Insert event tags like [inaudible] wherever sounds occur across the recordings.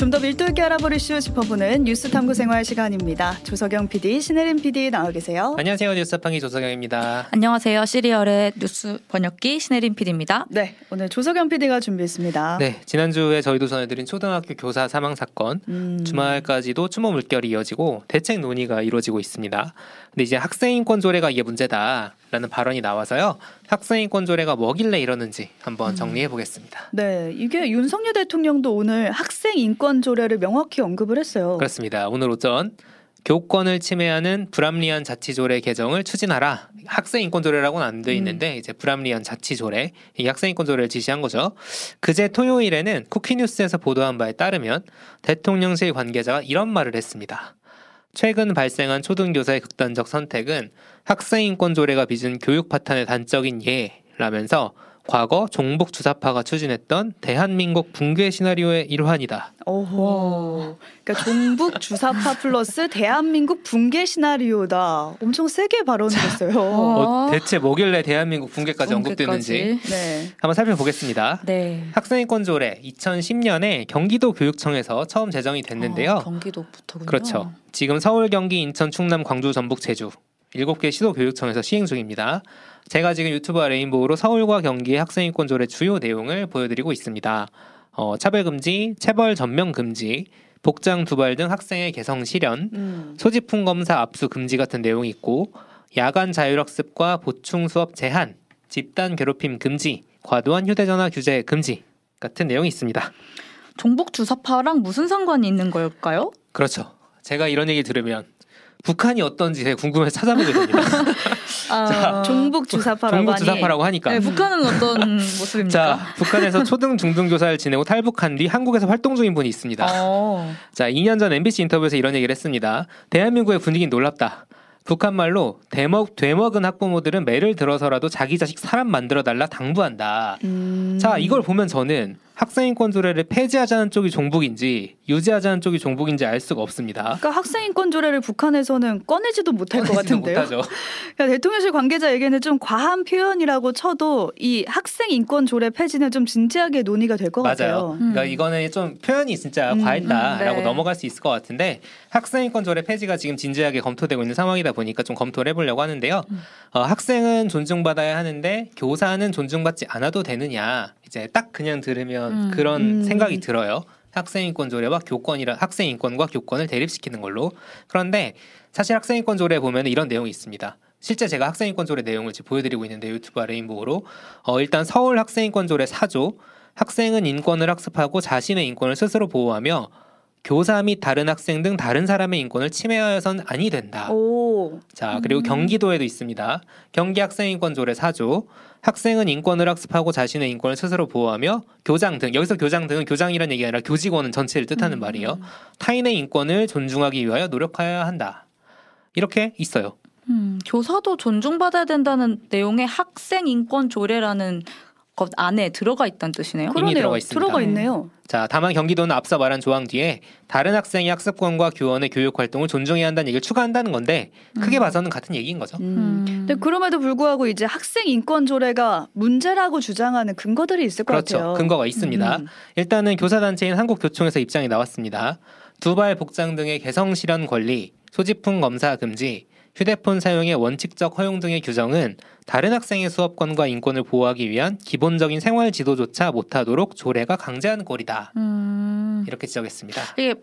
좀 더 밀도 있게 알아볼 이슈 짚어보는 뉴스 탐구 생활 시간입니다. 조석영 PD, 신혜림 PD 나와 계세요. 안녕하세요. 뉴스팡이 조석영입니다. 안녕하세요. 시리얼의 뉴스 번역기 신혜림 PD입니다. 네, 오늘 조석영 PD가 준비했습니다. 네, 지난주에 저희도 전해드린 초등학교 교사 사망 사건 음. 주말까지도 추모 물결이 이어지고 대책 논의가 이루어지고 있습니다. 근데 이제 학생인권 조례가 이게 문제다 라는 발언이 나와서요. 학생인권 조례가 뭐길래 이러는지 한번 정리해 보겠습니다. 네, 이게 윤석열 대통령도 오늘 학생 인권 조례를 명확히 언급을 했어요. 그렇습니다. 오늘 오전 교권을 침해하는 불합리한 자치조례 개정을 추진하라. 학생인권조례라고는 안 돼 있는데 이제 불합리한 자치조례 이 학생인권조례를 지시한 거죠. 그제 토요일에는 쿠키뉴스에서 보도한 바에 따르면 대통령실 관계자가 이런 말을 했습니다. 최근 발생한 초등교사의 극단적 선택은 학생인권 조례가 빚은 교육 파탄의 단적인 예라면서 과거 종북 주사파가 추진했던 대한민국 붕괴 시나리오의 일환이다. 오호. 그러니까 종북 주사파 플러스 대한민국 붕괴 시나리오다. 엄청 세게 발언했어요. 어, 대체 뭐길래 대한민국 붕괴까지 언급되는지 붕괴까지. 네. 한번 살펴보겠습니다. 네. 학생인권 조례 2010년에 경기도 교육청에서 처음 제정이 됐는데요. 어, 경기도부터군요. 그렇죠. 지금 서울, 경기, 인천, 충남, 광주, 전북, 제주 7개 시도 교육청에서 시행 중입니다. 제가 지금 유튜브와 레인보우로 서울과 경기의 학생인권 조례 주요 내용을 보여드리고 있습니다. 어, 차별 금지, 체벌 전면 금지, 복장 두발 등 학생의 개성 실현, 음. 소지품 검사 압수 금지 같은 내용이 있고 야간 자율학습과 보충 수업 제한, 집단 괴롭힘 금지, 과도한 휴대전화 규제 금지 같은 내용이 있습니다. 종북 주사파랑 무슨 상관이 있는 걸까요? 그렇죠. 제가 이런 얘기 들으면 북한이 어떤지 궁금해서 찾아보게 됩니다. [laughs] 아, 종북 주사파라고 종북 하니. 주사파라고 하니까. 네, 북한은 어떤 [laughs] 모습입니까? 자, 북한에서 초등 중등 교사를 지내고 탈북한 뒤 한국에서 활동 중인 분이 있습니다. 어. 자, 2년 전 MBC 인터뷰에서 이런 얘기를 했습니다. 대한민국의 분위기는 놀랍다. 북한 말로 되먹 되먹은 학부모들은 매를 들어서라도 자기 자식 사람 만들어 달라 당부한다. 음. 자, 이걸 보면 저는 학생인권 조례를 폐지하자는 쪽이 종북인지 유지하자는 쪽이 종북인지 알 수가 없습니다. 그러니까 학생 인권 조례를 북한에서는 꺼내지도 못할 것 같은데요. [laughs] 그러니까 대통령실 관계자에게는 좀 과한 표현이라고 쳐도 이 학생 인권 조례 폐지는 좀 진지하게 논의가 될 것. 같아요. 그러니까 음. 이거는 좀 표현이 진짜 음, 과했다라고 음, 네. 넘어갈 수 있을 것 같은데 학생인권 조례 폐지가 지금 진지하게 검토되고 있는 상황이다 보니까 좀 검토를 해보려고 하는데요. 음. 어, 학생은 존중받아야 하는데 교사는 존중받지 않아도 되느냐 이제 딱 그냥 들으면 음. 그런 음. 생각이 들어요. 학생 인권 조례와 교권이라 학생 인권과 교권을 대립시키는 걸로 그런데 사실 학생 인권 조례 보면 이런 내용이 있습니다. 실제 제가 학생 인권 조례 내용을 지금 보여드리고 있는데 유튜브와 레인보우로 어, 일단 서울 학생 인권 조례 4조 학생은 인권을 학습하고 자신의 인권을 스스로 보호하며 교사 및 다른 학생 등 다른 사람의 인권을 침해하여선 아니 된다. 오. 자, 그리고 경기도에도 있습니다. 경기 학생 인권 조례 4조. 학생은 인권을 학습하고 자신의 인권을 스스로 보호하며 교장 등 여기서 교장 등은 교장이라는 얘기가 아니라 교직원은 전체를 뜻하는 음. 말이에요. 타인의 인권을 존중하기 위하여 노력하여야 한다. 이렇게 있어요. 음, 교사도 존중받아야 된다는 내용의 학생 인권 조례라는 것 안에 들어가 있다는 뜻이네요. 그러네요. 들어가 있습니다. 들어가 네. 있네요. 자, 다만 경기도는 앞서 말한 조항 뒤에 다른 학생의 학습권과 교원의 교육 활동을 존중해야 한다는 얘기를 추가한다는 건데 크게 음. 봐서는 같은 얘기인 거죠. 음. 음. 근데 그럼에도 불구하고 이제 학생 인권 조례가 문제라고 주장하는 근거들이 있을 것 그렇죠. 같아요. 근거가 있습니다. 음. 일단은 교사 단체인 한국교총에서 입장이 나왔습니다. 두발 복장 등의 개성 실현 권리, 소지품 검사 금지, 휴대폰 사용의 원칙적 허용 등의 규정은 다른 학생의 수업권과 인권을 보호하기 위한 기본적인 생활 지도조차 못하도록 조례가 강제한 꼴이다. 음. 이렇게 지적했습니다. 이게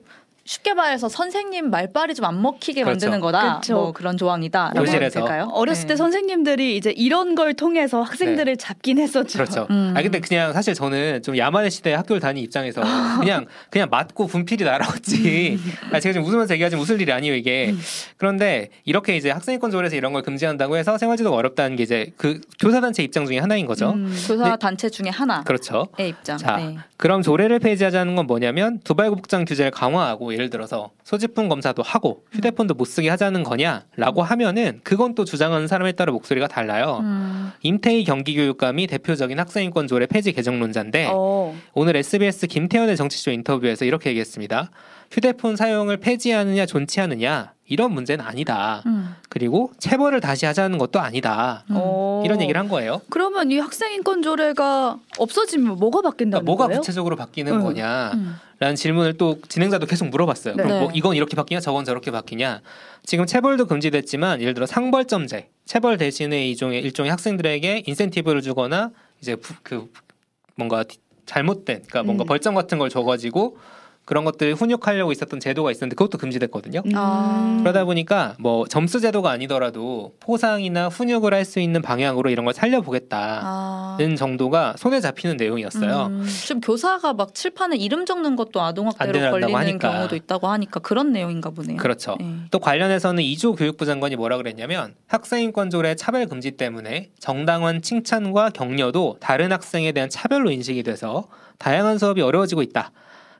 쉽게 말해서 선생님 말빨이 좀 안 먹히게 그렇죠. 만드는 거다. 그렇죠. 뭐 그런 조항이다라고 해도 교실에서. 될까요? 어렸을 네. 때 선생님들이 이제 이런 걸 통해서 학생들을 잡긴 했었죠. 그렇죠. 음. 아 근데 그냥 사실 저는 좀 야만의 시대에 학교를 다닌 입장에서 [laughs] 그냥 그냥 맞고 분필이 날아왔지. 아 제가 지금 웃으면서 얘기하지만 웃을 일이 아니에요 이게. 그런데 이렇게 이제 학생인권 조례에서 이런 걸 금지한다고 해서 생활지도가 어렵다는 게 이제 그 교사 단체 입장 중에 하나인 거죠. 음. 교사 네. 단체 중에 하나의 그렇죠. 입장. 자, 네. 그럼 조례를 폐지하자는 건 뭐냐면 두발복장 규제를 강화하고 예를 들어서 소지품 검사도 하고 휴대폰도 못 쓰게 하자는 거냐라고 하면은 그건 또 주장하는 사람에 따라 목소리가 달라요. 음. 임태희 경기교육감이 대표적인 학생인권 조례 폐지 개정론자인데 어. 오늘 SBS 김태현의 정치쇼 인터뷰에서 이렇게 얘기했습니다. 휴대폰 사용을 폐지하느냐 존치하느냐 이런 문제는 아니다. 음. 그리고 체벌을 다시 하자는 것도 아니다. 음. 어. 이런 얘기를 한 거예요. 그러면 이 학생 인권 조례가 없어지면 뭐가 바뀐다는 그러니까 뭐가 거예요? 구체적으로 바뀌는 응. 거냐 라는 음. 질문을 또 진행자도 계속 물어봤어요. 네. 그럼 뭐 네. 이건 이렇게 바뀌냐, 저건 저렇게 바뀌냐. 지금 체벌도 금지됐지만 예를 들어 상벌점제, 체벌 대신에 이종의 일종의 학생들에게 인센티브를 주거나 이제 부- 그 뭔가 잘못된, 그러니까 뭔가 음. 벌점 같은 걸 줘가지고 그런 것들 훈육하려고 있었던 제도가 있었는데 그것도 금지됐거든요. 음. 아. 그러다 보니까 뭐 점수 제도가 아니더라도 포상이나 훈육을 할 수 있는 방향으로 이런 걸 살려보겠다는 아. 정도가 손에 잡히는 내용이었어요. 음, 지금 교사가 막 칠판에 이름 적는 것도 안 아동학대로 걸리는 하니까. 경우도 있다고 하니까 그런 내용인가 보네요. 그렇죠. 네. 또 관련해서는 이조 교육부 장관이 뭐라 그랬냐면 학생인권 조례 차별 금지 때문에 정당한 칭찬과 격려도 다른 학생에 대한 차별로 인식이 돼서 다양한 수업이 어려워지고 있다.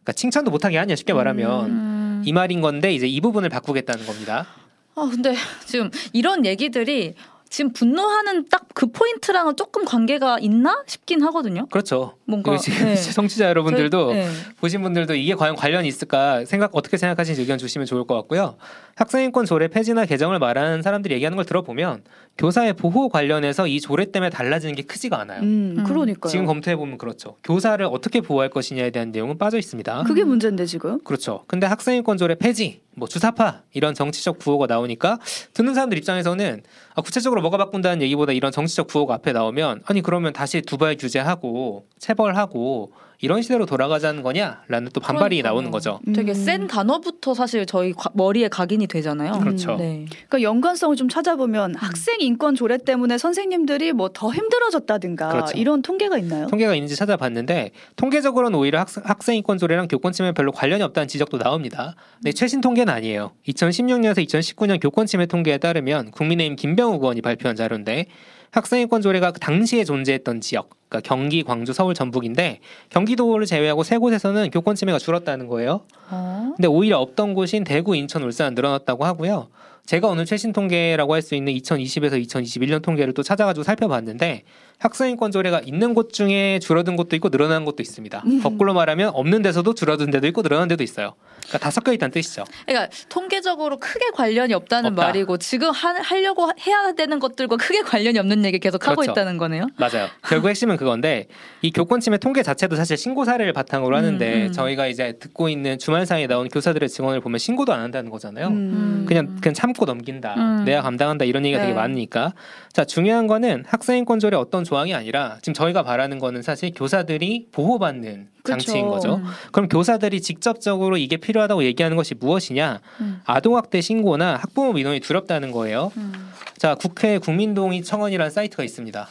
그러니까 칭찬도 못하게 하냐 쉽게 말하면 음. 이 말인 건데 이제 이 부분을 바꾸겠다는 겁니다. 아 근데 지금 이런 얘기들이 지금 분노하는 딱 그 포인트랑은 조금 관계가 있나 싶긴 하거든요. 그렇죠. 뭔가 지금 네. [laughs] 청취자 여러분들도 저희- 네. 보신 분들도 이게 과연 관련이 있을까 생각 어떻게 생각하시는지 의견 주시면 좋을 것 같고요. 학생인권 조례 폐지나 개정을 말하는 사람들이 얘기하는 걸 들어보면 교사의 보호 관련해서 이 조례 때문에 달라지는 게 크지가 않아요. 음, 음. 그러니까요. 지금 검토해 보면 그렇죠. 교사를 어떻게 보호할 것이냐에 대한 내용은 빠져 있습니다. 그게 문제인데 지금. 그렇죠. 근데 학생인권 조례 폐지, 뭐 주사파 이런 정치적 구호가 나오니까 듣는 사람들 입장에서는 아, 구체적으로 뭐가 바꾼다는 얘기보다 이런 정치적 구호가 앞에 나오면 아니 그러면 다시 두발 규제하고 체벌하고 이런 시대로 돌아가자는 거냐라는 또 반발이 그러니까요. 나오는 거죠. 되게 음. 센 단어부터 사실 저희 과- 머리에 각인이 되잖아요. 그렇죠. 네. 그러니까 연관성을 좀 찾아보면 음. 학생 인권 조례 때문에 선생님들이 뭐 더 힘들어졌다든가 그렇죠. 이런 통계가 있나요? 통계가 있는지 찾아봤는데 통계적으로는 오히려 학생, 학생 인권 조례랑 교권 침해 별로 관련이 없다는 지적도 나옵니다. 근데 최신 통계는 아니에요. 2016년에서 2019년 교권 침해 통계에 따르면 국민의힘 김병욱 의원이 발표한 자료인데 학생인권 조례가 그 당시에 존재했던 지역, 그러니까 경기, 광주, 서울, 전북인데 경기도를 제외하고 세 곳에서는 교권 침해가 줄었다는 거예요. 어? 근데 오히려 없던 곳인 대구, 인천, 울산 늘어났다고 하고요. 제가 오늘 최신 통계라고 할 수 있는 2020에서 2021년 통계를 또 찾아가지고 살펴봤는데 학생인권 조례가 있는 곳 중에 줄어든 곳도 있고 늘어난 곳도 있습니다. 음. 거꾸로 말하면 없는 데서도 줄어든 데도 있고 늘어난 데도 있어요. 그러니까 다 섞여 있다는 뜻이죠. 그러니까 통계적으로 크게 관련이 없다는 없다. 말이고 지금 하, 하려고 해야 되는 것들과 크게 관련이 없는 얘기 계속 하고 그렇죠. 있다는 거네요. 맞아요. 결국 핵심은 그건데 이 교권 침해 통계 자체도 사실 신고 사례를 바탕으로 하는데 음, 음. 저희가 이제 듣고 있는 주말 사이에 나온 교사들의 증언을 보면 신고도 안 한다는 거잖아요. 음. 그냥 그냥 참고 넘긴다. 음. 내가 감당한다 이런 얘기가 되게 네. 많으니까. 자 중요한 거는 학생인권 조례 어떤 조항이 아니라 지금 저희가 바라는 거는 사실 교사들이 보호받는 그쵸. 장치인 거죠. 음. 그럼 교사들이 직접적으로 이게 필요하다고 얘기하는 것이 무엇이냐? 음. 아동학대 신고나 학부모 민원이 두렵다는 거예요. 음. 자 국회 국민동의 청원이라는 사이트가 있습니다.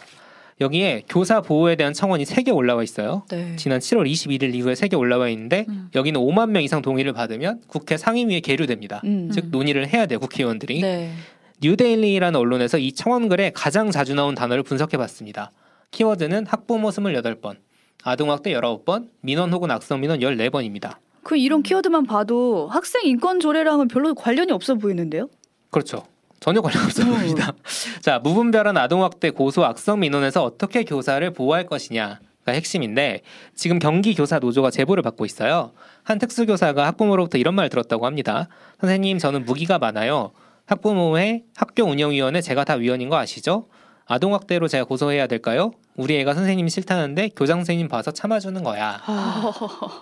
여기에 교사 보호에 대한 청원이 세 개 올라와 있어요. 네. 지난 7월 21일 이후에 세 개 올라와 있는데 음. 여기는 5만 명 이상 동의를 받으면 국회 상임위에 계류됩니다. 음. 즉 논의를 해야 돼요 국회의원들이. 네. 뉴데일리라는 언론에서 이 청원글에 가장 자주 나온 단어를 분석해봤습니다. 키워드는 학부모 28번, 아동학대 19번, 민원 혹은 악성 민원 14번입니다. 그 이런 키워드만 봐도 학생 인권 조례랑은 별로 관련이 없어 보이는데요. 그렇죠. 전혀 관련 없어 음. 보입니다. [laughs] 자, 무분별한 아동학대 고소 악성 민원에서 어떻게 교사를 보호할 것이냐 가 핵심인데 지금 경기 교사 노조가 제보를 받고 있어요. 한 특수교사가 학부모로부터 이런 말 들었다고 합니다. 선생님, 저는 무기가 많아요. 학부모회, 학교 운영위원회 제가 다 위원인 거 아시죠? 아동학대로 제가 고소해야 될까요? 우리 애가 선생님이 싫다는데 교장 선생님 봐서 참아주는 거야.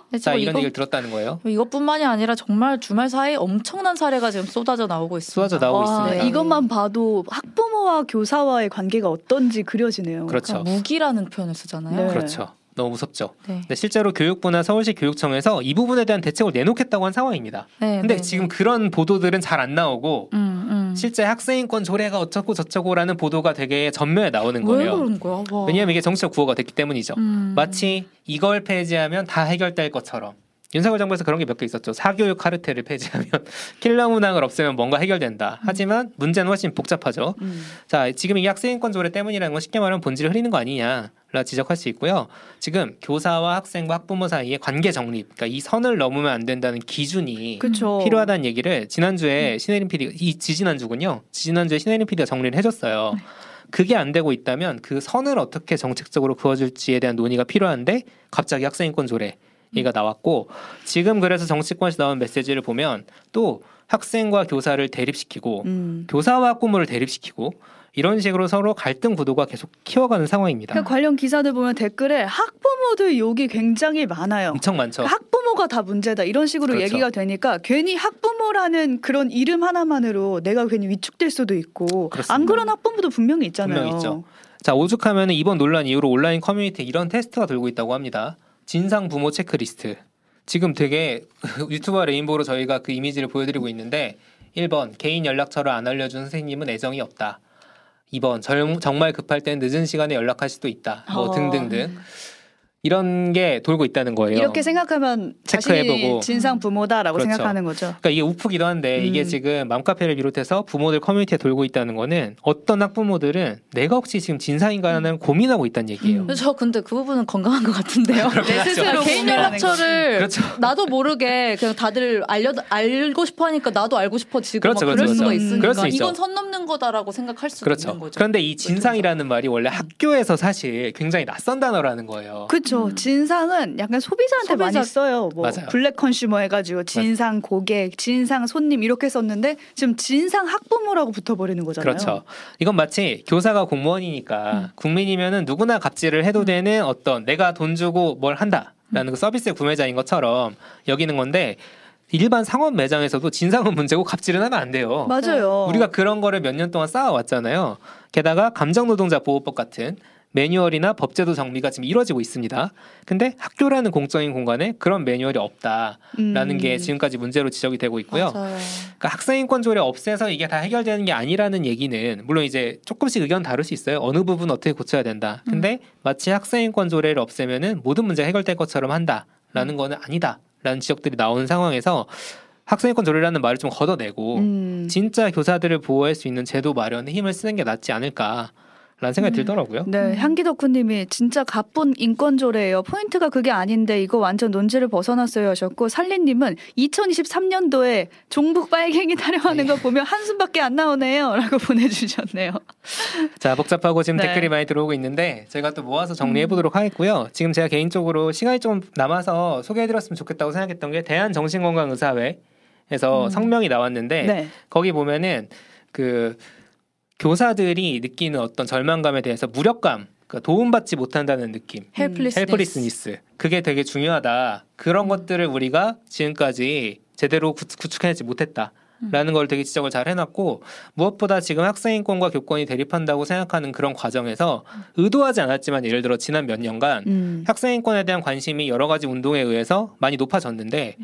근데 자, 이런 이거, 얘기를 들었다는 거예요. 이것뿐만이 아니라 정말 주말 사이에 엄청난 사례가 지금 쏟아져 나오고 있습니다. 쏟아져 나오고 와, 있습니다. 네. 이것만 봐도 학부모와 교사와의 관계가 어떤지 그려지네요. 그렇죠. 그러니까 무기라는 표현을 쓰잖아요. 네. 그렇죠. 너무 무섭죠. 네. 근데 실제로 교육부나 서울시 교육청에서 이 부분에 대한 대책을 내놓겠다고 한 상황입니다. 네, 근데 네, 지금 네. 그런 보도들은 잘 안 나오고 음, 음. 실제 학생인권 조례가 어쩌고 저쩌고라는 보도가 되게 전면에 나오는 왜 거예요. 그런 거야? 와. 왜냐하면 이게 정치적 구호가 됐기 때문이죠. 음. 마치 이걸 폐지하면 다 해결될 것처럼. 윤석열 정부에서 그런 게 몇 개 있었죠. 사교육 카르텔을 폐지하면 [laughs] 킬러 문항을 없애면 뭔가 해결된다. 하지만 문제는 훨씬 복잡하죠. 음. 자, 지금 이게 학생인권 조례 때문이라는 건 쉽게 말하면 본질을 흐리는 거 아니냐. 라 지적할 수 있고요. 지금 교사와 학생과 학부모 사이의 관계 정립, 그러니까 이 선을 넘으면 안 된다는 기준이 그렇죠. 필요하다는 얘기를 지난주에 신혜림 PD, 이 지지난주군요. 지난주에 신혜림 PD가 정리를 해줬어요. 그게 안 되고 있다면 그 선을 어떻게 정책적으로 그어줄지에 대한 논의가 필요한데 갑자기 학생인권 조례 얘가 나왔고 지금 그래서 정치권에서 나온 메시지를 보면 또 학생과 교사를 대립시키고 음. 교사와 학부모를 대립시키고 이런 식으로 서로 갈등 구도가 계속 키워가는 상황입니다. 그 관련 기사들 보면 댓글에 학부모들 욕이 굉장히 많아요. 엄청 많죠. 그 학부모가 다 문제다 이런 식으로 그렇죠. 얘기가 되니까 괜히 학부모라는 그런 이름 하나만으로 내가 괜히 위축될 수도 있고 그렇습니다. 안 그런 학부모도 분명히 있잖아요. 분명히 있죠. 자 오죽하면 이번 논란 이후로 온라인 커뮤니티에 이런 테스트가 돌고 있다고 합니다. 진상 부모 체크리스트. 지금 되게 [laughs] 유튜브 레인보우로 저희가 그 이미지를 보여드리고 있는데 1번 개인 연락처를 안 알려준 선생님은 애정이 없다. 2번 절- 정말 급할 땐 늦은 시간에 연락할 수도 있다. 뭐 어. 등등등 이런 게 돌고 있다는 거예요. 이렇게 생각하면 체크해보고. 자신이 진상 부모다라고 그렇죠. 생각하는 거죠. 그러니까 이게 웃프기도 한데 이게 음. 지금 맘카페를 비롯해서 부모들 커뮤니티에 돌고 있다는 거는 어떤 학부모들은 내가 혹시 지금 진상인가는 고민하고 있다는 얘기예요. 음. 저 근데 그 부분은 건강한 것 같은데요. [laughs] 내 스스로 아, 개인 연락처를 그렇죠. 나도 모르게 그냥 다들 알려 알고 싶어 하니까 나도 알고 싶어 지금 그렇죠, 막 그렇죠, 그럴 수가 그렇죠. 있으니까 그럴 수 있죠. 이건 선 넘는 거다라고 생각할 수도 그렇죠. 있는 거죠. 그런데 이 진상이라는 말이 원래 학교에서 사실 굉장히 낯선 단어라는 거예요. 그렇죠. 음. 진상은 약간 소비자한테 소비자- 많이 써요. 뭐 맞아요. 블랙 컨슈머 해가지고 진상 고객, 진상 손님 이렇게 썼는데 지금 진상 학부모라고 붙어버리는 거잖아요. 그렇죠. 이건 마치 교사가 공무원이니까 음. 국민이면은 누구나 갑질을 해도 되는 어떤 내가 돈 주고 뭘 한다라는 그 서비스의 구매자인 것처럼 여기는 건데 일반 상업 매장에서도 진상은 문제고 갑질은 하면 안 돼요. 맞아요. 우리가 그런 거를 몇 년 동안 쌓아왔잖아요. 게다가 감정노동자 보호법 같은 매뉴얼이나 법제도 정비가 지금 이루어지고 있습니다. 근데 학교라는 공적인 공간에 그런 매뉴얼이 없다라는 음. 게 지금까지 문제로 지적이 되고 있고요. 맞아요. 그러니까 학생 인권 조례 없애서 이게 다 해결되는 게 아니라는 얘기는 물론 이제 조금씩 의견 다를 수 있어요. 어느 부분 어떻게 고쳐야 된다. 근데 마치 학생 인권 조례를 없애면은 모든 문제 해결될 것처럼 한다라는 거는 아니다라는 지적들이 나오는 상황에서 학생인권 조례라는 말을 좀 걷어내고 음. 진짜 교사들을 보호할 수 있는 제도 마련에 힘을 쓰는 게 낫지 않을까 라는 생각이 들더라고요. 네, 향기 덕후님이 진짜 가쁜 인권조례예요. 포인트가 그게 아닌데 이거 완전 논지를 벗어났어요 하셨고 살리님은 2023년도에 종북 빨갱이 타령하는 네. 거 보면 한숨밖에 안 나오네요라고 보내주셨네요. [laughs] 자 복잡하고 지금 네. 댓글이 많이 들어오고 있는데 제가 또 모아서 정리해 보도록 하겠고요. 지금 제가 개인적으로 시간이 좀 남아서 소개해드렸으면 좋겠다고 생각했던 게 대한 정신건강의사회에서 음. 성명이 나왔는데 네. 거기 보면은 그 교사들이 느끼는 어떤 절망감에 대해서 무력감, 그러니까 도움받지 못한다는 느낌, helplessness. helplessness 그게 되게 중요하다. 그런 것들을 우리가 지금까지 제대로 구- 구축해내지 못했다. 라는 걸 되게 지적을 잘 해놨고 무엇보다 지금 학생인권과 교권이 대립한다고 생각하는 그런 과정에서 의도하지 않았지만 예를 들어 지난 몇 년간 음. 학생인권에 대한 관심이 여러 가지 운동에 의해서 많이 높아졌는데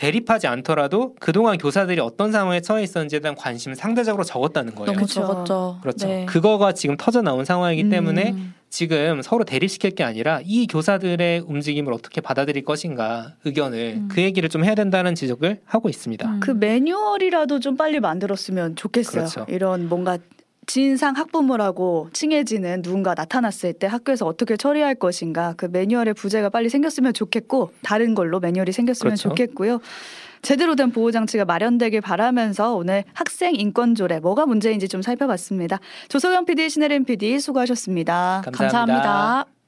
대립하지 않더라도 그동안 교사들이 어떤 상황에 처해 있었는지에 대한 관심은 상대적으로 적었다는 거예요. 너무 그렇죠. 적었죠. 그렇죠. 네. 그거가 지금 터져 나온 상황이기 음. 때문에 지금 서로 대립시킬 게 아니라 이 교사들의 움직임을 어떻게 받아들일 것인가 의견을 음. 그 얘기를 좀 해야 된다는 지적을 하고 있습니다. 음. 그 매뉴얼이라도 좀 빨리 만들었으면 좋겠어요. 그렇죠. 이런 뭔가 진상 학부모라고 칭해지는 누군가 나타났을 때 학교에서 어떻게 처리할 것인가 그 매뉴얼의 부재가 빨리 생겼으면 좋겠고 다른 걸로 매뉴얼이 생겼으면 그렇죠. 좋겠고요. 제대로 된 보호 장치가 마련되길 바라면서 오늘 학생 인권 조례 뭐가 문제인지 좀 살펴봤습니다. 조소영 PD, 신혜림 PD 수고하셨습니다. 감사합니다. 감사합니다.